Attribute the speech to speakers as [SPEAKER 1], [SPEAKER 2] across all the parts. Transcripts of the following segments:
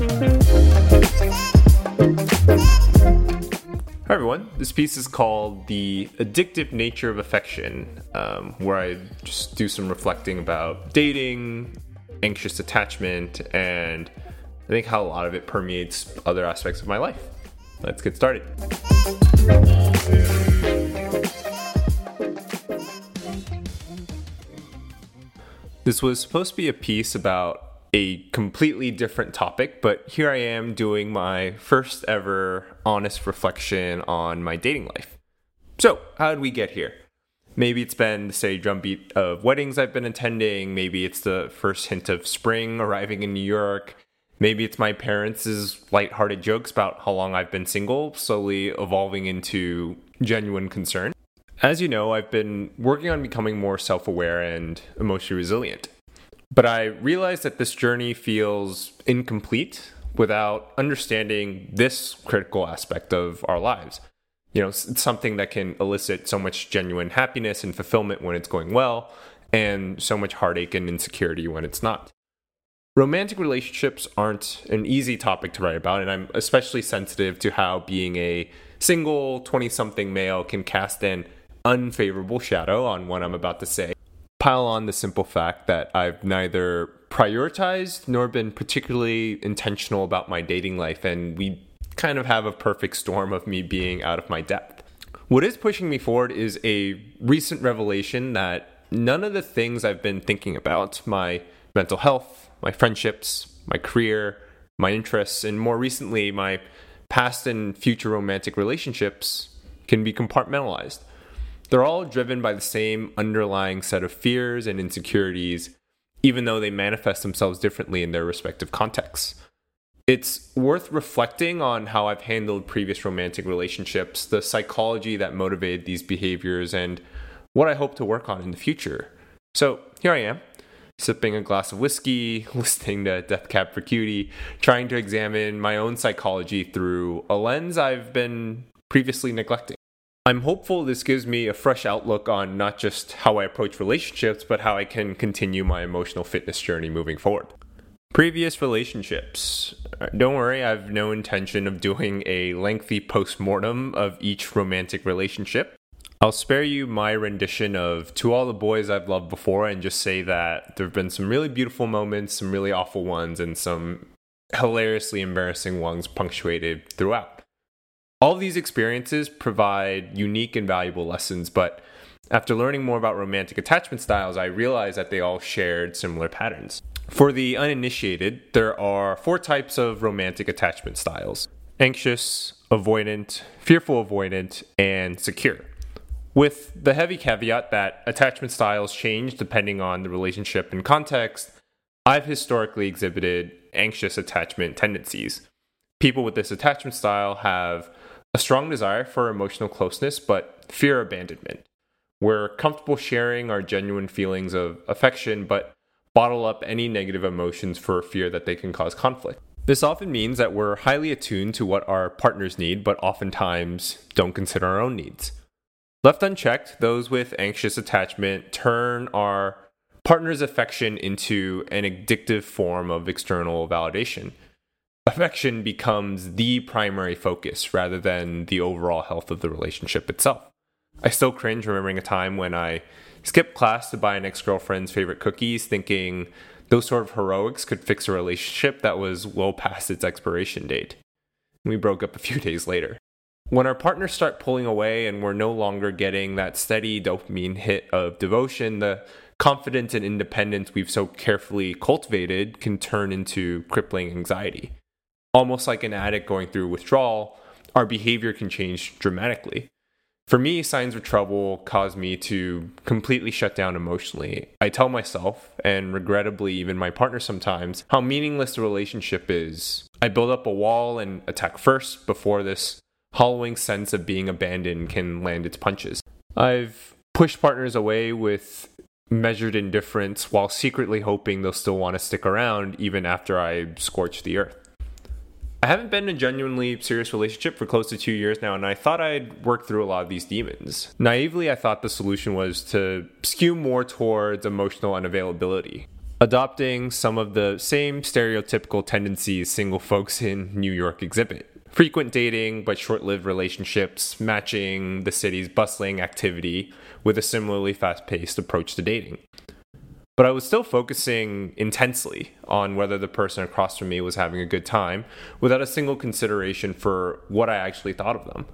[SPEAKER 1] Hi everyone, this piece is called The Addictive Nature of Affection, um, where I just do some reflecting about dating, anxious attachment, and I think how a lot of it permeates other aspects of my life. Let's get started. This was supposed to be a piece about a completely different topic, but here I am doing my first ever honest reflection on my dating life. So, how did we get here? Maybe it's been the steady drumbeat of weddings I've been attending. Maybe it's the first hint of spring arriving in New York. Maybe it's my parents' lighthearted jokes about how long I've been single, slowly evolving into genuine concern. As you know, I've been working on becoming more self aware and emotionally resilient. But I realized that this journey feels incomplete without understanding this critical aspect of our lives. You know, it's something that can elicit so much genuine happiness and fulfillment when it's going well, and so much heartache and insecurity when it's not. Romantic relationships aren't an easy topic to write about, and I'm especially sensitive to how being a single 20 something male can cast an unfavorable shadow on what I'm about to say pile on the simple fact that I've neither prioritized nor been particularly intentional about my dating life, and we kind of have a perfect storm of me being out of my depth. What is pushing me forward is a recent revelation that none of the things I've been thinking about my mental health, my friendships, my career, my interests, and more recently, my past and future romantic relationships can be compartmentalized. They're all driven by the same underlying set of fears and insecurities, even though they manifest themselves differently in their respective contexts. It's worth reflecting on how I've handled previous romantic relationships, the psychology that motivated these behaviors, and what I hope to work on in the future. So here I am, sipping a glass of whiskey, listening to Death Cab for Cutie, trying to examine my own psychology through a lens I've been previously neglecting. I'm hopeful this gives me a fresh outlook on not just how I approach relationships, but how I can continue my emotional fitness journey moving forward. Previous relationships. Uh, don't worry, I have no intention of doing a lengthy post mortem of each romantic relationship. I'll spare you my rendition of To All the Boys I've Loved Before and just say that there have been some really beautiful moments, some really awful ones, and some hilariously embarrassing ones punctuated throughout. All these experiences provide unique and valuable lessons, but after learning more about romantic attachment styles, I realized that they all shared similar patterns. For the uninitiated, there are four types of romantic attachment styles anxious, avoidant, fearful avoidant, and secure. With the heavy caveat that attachment styles change depending on the relationship and context, I've historically exhibited anxious attachment tendencies. People with this attachment style have a strong desire for emotional closeness, but fear abandonment. We're comfortable sharing our genuine feelings of affection, but bottle up any negative emotions for fear that they can cause conflict. This often means that we're highly attuned to what our partners need, but oftentimes don't consider our own needs. Left unchecked, those with anxious attachment turn our partner's affection into an addictive form of external validation affection becomes the primary focus rather than the overall health of the relationship itself. I still cringe remembering a time when I skipped class to buy an ex girlfriend's favorite cookies, thinking those sort of heroics could fix a relationship that was well past its expiration date. We broke up a few days later. When our partners start pulling away and we're no longer getting that steady dopamine hit of devotion, the confidence and independence we've so carefully cultivated can turn into crippling anxiety almost like an addict going through withdrawal, our behavior can change dramatically. For me, signs of trouble cause me to completely shut down emotionally. I tell myself, and regrettably even my partner sometimes, how meaningless the relationship is. I build up a wall and attack first before this hollowing sense of being abandoned can land its punches. I've pushed partners away with measured indifference while secretly hoping they'll still want to stick around even after I scorch the earth. I haven't been in a genuinely serious relationship for close to two years now, and I thought I'd work through a lot of these demons. Naively, I thought the solution was to skew more towards emotional unavailability. adopting some of the same stereotypical tendencies single folks in New York exhibit. Frequent dating, but short lived relationships, matching the city's bustling activity with a similarly fast paced approach to dating. But I was still focusing intensely on whether the person across from me was having a good time without a single consideration for what I actually thought of them.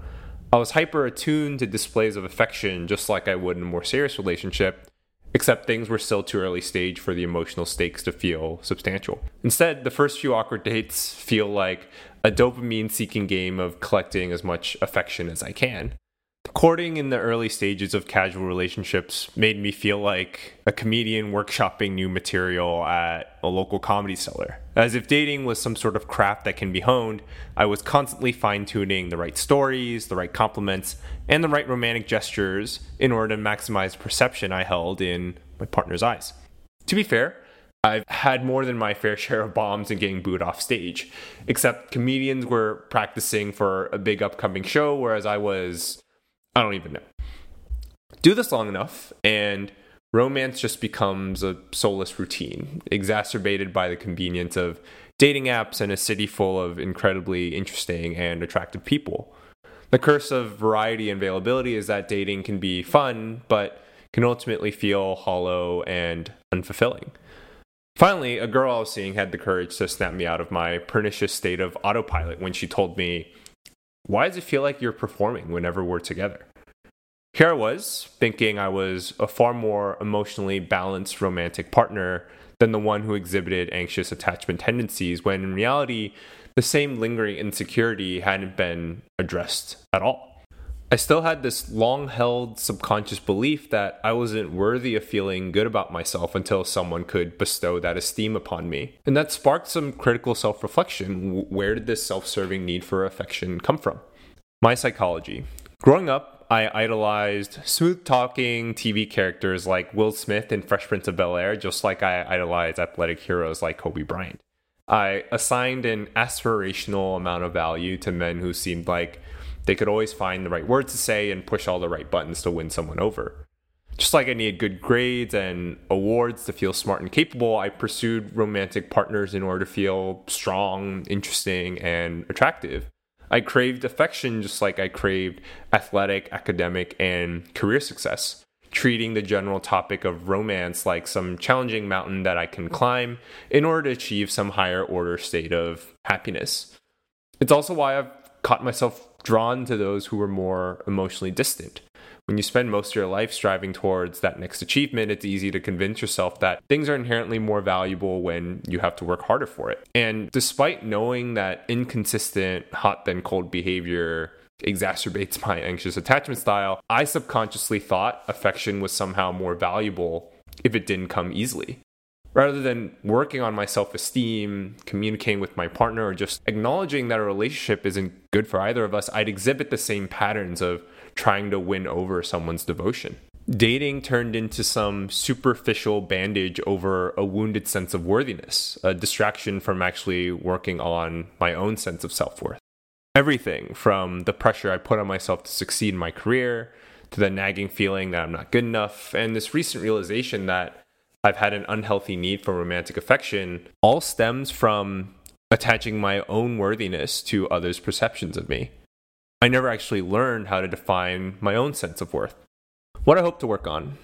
[SPEAKER 1] I was hyper attuned to displays of affection just like I would in a more serious relationship, except things were still too early stage for the emotional stakes to feel substantial. Instead, the first few awkward dates feel like a dopamine seeking game of collecting as much affection as I can. Courting in the early stages of casual relationships made me feel like a comedian workshopping new material at a local comedy cellar. As if dating was some sort of craft that can be honed, I was constantly fine tuning the right stories, the right compliments, and the right romantic gestures in order to maximize perception I held in my partner's eyes. To be fair, I've had more than my fair share of bombs and getting booed off stage, except comedians were practicing for a big upcoming show, whereas I was I don't even know. Do this long enough, and romance just becomes a soulless routine, exacerbated by the convenience of dating apps and a city full of incredibly interesting and attractive people. The curse of variety and availability is that dating can be fun, but can ultimately feel hollow and unfulfilling. Finally, a girl I was seeing had the courage to snap me out of my pernicious state of autopilot when she told me why does it feel like you're performing whenever we're together? Here I was, thinking I was a far more emotionally balanced romantic partner than the one who exhibited anxious attachment tendencies, when in reality, the same lingering insecurity hadn't been addressed at all. I still had this long held subconscious belief that I wasn't worthy of feeling good about myself until someone could bestow that esteem upon me. And that sparked some critical self reflection. Where did this self serving need for affection come from? My psychology. Growing up, I idolized smooth talking TV characters like Will Smith in Fresh Prince of Bel Air, just like I idolized athletic heroes like Kobe Bryant. I assigned an aspirational amount of value to men who seemed like they could always find the right words to say and push all the right buttons to win someone over. Just like I needed good grades and awards to feel smart and capable, I pursued romantic partners in order to feel strong, interesting, and attractive. I craved affection just like I craved athletic, academic, and career success, treating the general topic of romance like some challenging mountain that I can climb in order to achieve some higher order state of happiness. It's also why I've caught myself drawn to those who were more emotionally distant. When you spend most of your life striving towards that next achievement, it's easy to convince yourself that things are inherently more valuable when you have to work harder for it. And despite knowing that inconsistent hot then cold behavior exacerbates my anxious attachment style, I subconsciously thought affection was somehow more valuable if it didn't come easily rather than working on my self esteem, communicating with my partner, or just acknowledging that a relationship isn't good for either of us, I'd exhibit the same patterns of trying to win over someone's devotion. Dating turned into some superficial bandage over a wounded sense of worthiness, a distraction from actually working on my own sense of self worth. Everything from the pressure I put on myself to succeed in my career, to the nagging feeling that I'm not good enough, and this recent realization that I've had an unhealthy need for romantic affection all stems from attaching my own worthiness to others' perceptions of me. I never actually learned how to define my own sense of worth. What I hope to work on.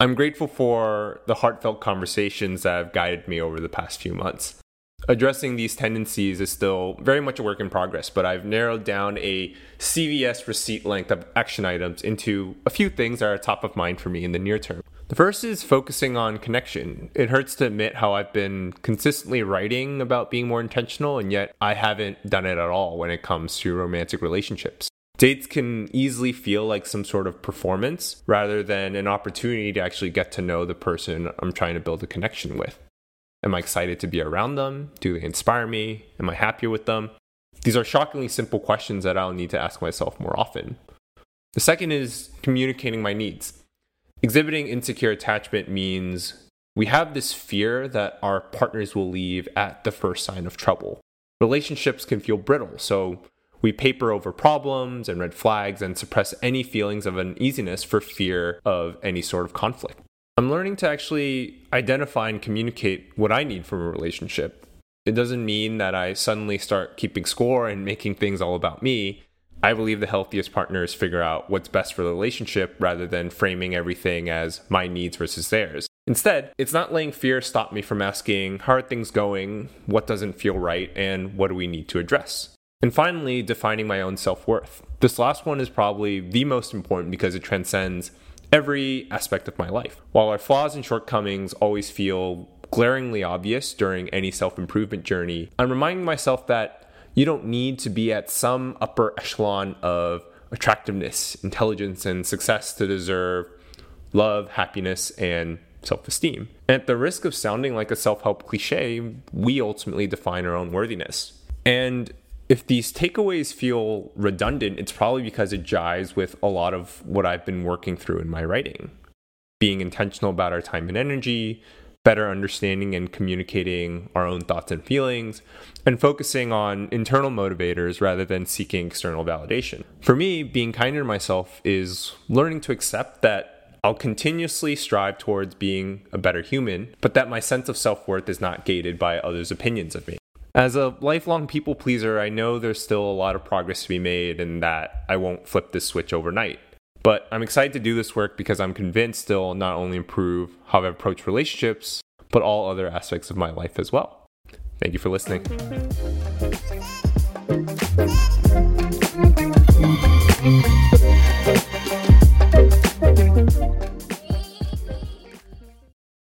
[SPEAKER 1] I'm grateful for the heartfelt conversations that have guided me over the past few months. Addressing these tendencies is still very much a work in progress, but I've narrowed down a CVS receipt length of action items into a few things that are top of mind for me in the near term. The first is focusing on connection. It hurts to admit how I've been consistently writing about being more intentional, and yet I haven't done it at all when it comes to romantic relationships. Dates can easily feel like some sort of performance rather than an opportunity to actually get to know the person I'm trying to build a connection with. Am I excited to be around them? Do they inspire me? Am I happier with them? These are shockingly simple questions that I'll need to ask myself more often. The second is communicating my needs. Exhibiting insecure attachment means we have this fear that our partners will leave at the first sign of trouble. Relationships can feel brittle, so we paper over problems and red flags and suppress any feelings of uneasiness for fear of any sort of conflict. I'm learning to actually identify and communicate what I need from a relationship. It doesn't mean that I suddenly start keeping score and making things all about me. I believe the healthiest partners figure out what's best for the relationship rather than framing everything as my needs versus theirs. Instead, it's not letting fear stop me from asking, how are things going? What doesn't feel right? And what do we need to address? And finally, defining my own self worth. This last one is probably the most important because it transcends every aspect of my life. While our flaws and shortcomings always feel glaringly obvious during any self improvement journey, I'm reminding myself that you don't need to be at some upper echelon of attractiveness, intelligence, and success to deserve love, happiness, and self esteem. At the risk of sounding like a self help cliche, we ultimately define our own worthiness. And if these takeaways feel redundant, it's probably because it jives with a lot of what I've been working through in my writing. Being intentional about our time and energy, better understanding and communicating our own thoughts and feelings, and focusing on internal motivators rather than seeking external validation. For me, being kinder to myself is learning to accept that I'll continuously strive towards being a better human, but that my sense of self worth is not gated by others' opinions of me. As a lifelong people pleaser, I know there's still a lot of progress to be made and that I won't flip this switch overnight. But I'm excited to do this work because I'm convinced it'll not only improve how I approach relationships, but all other aspects of my life as well. Thank you for listening.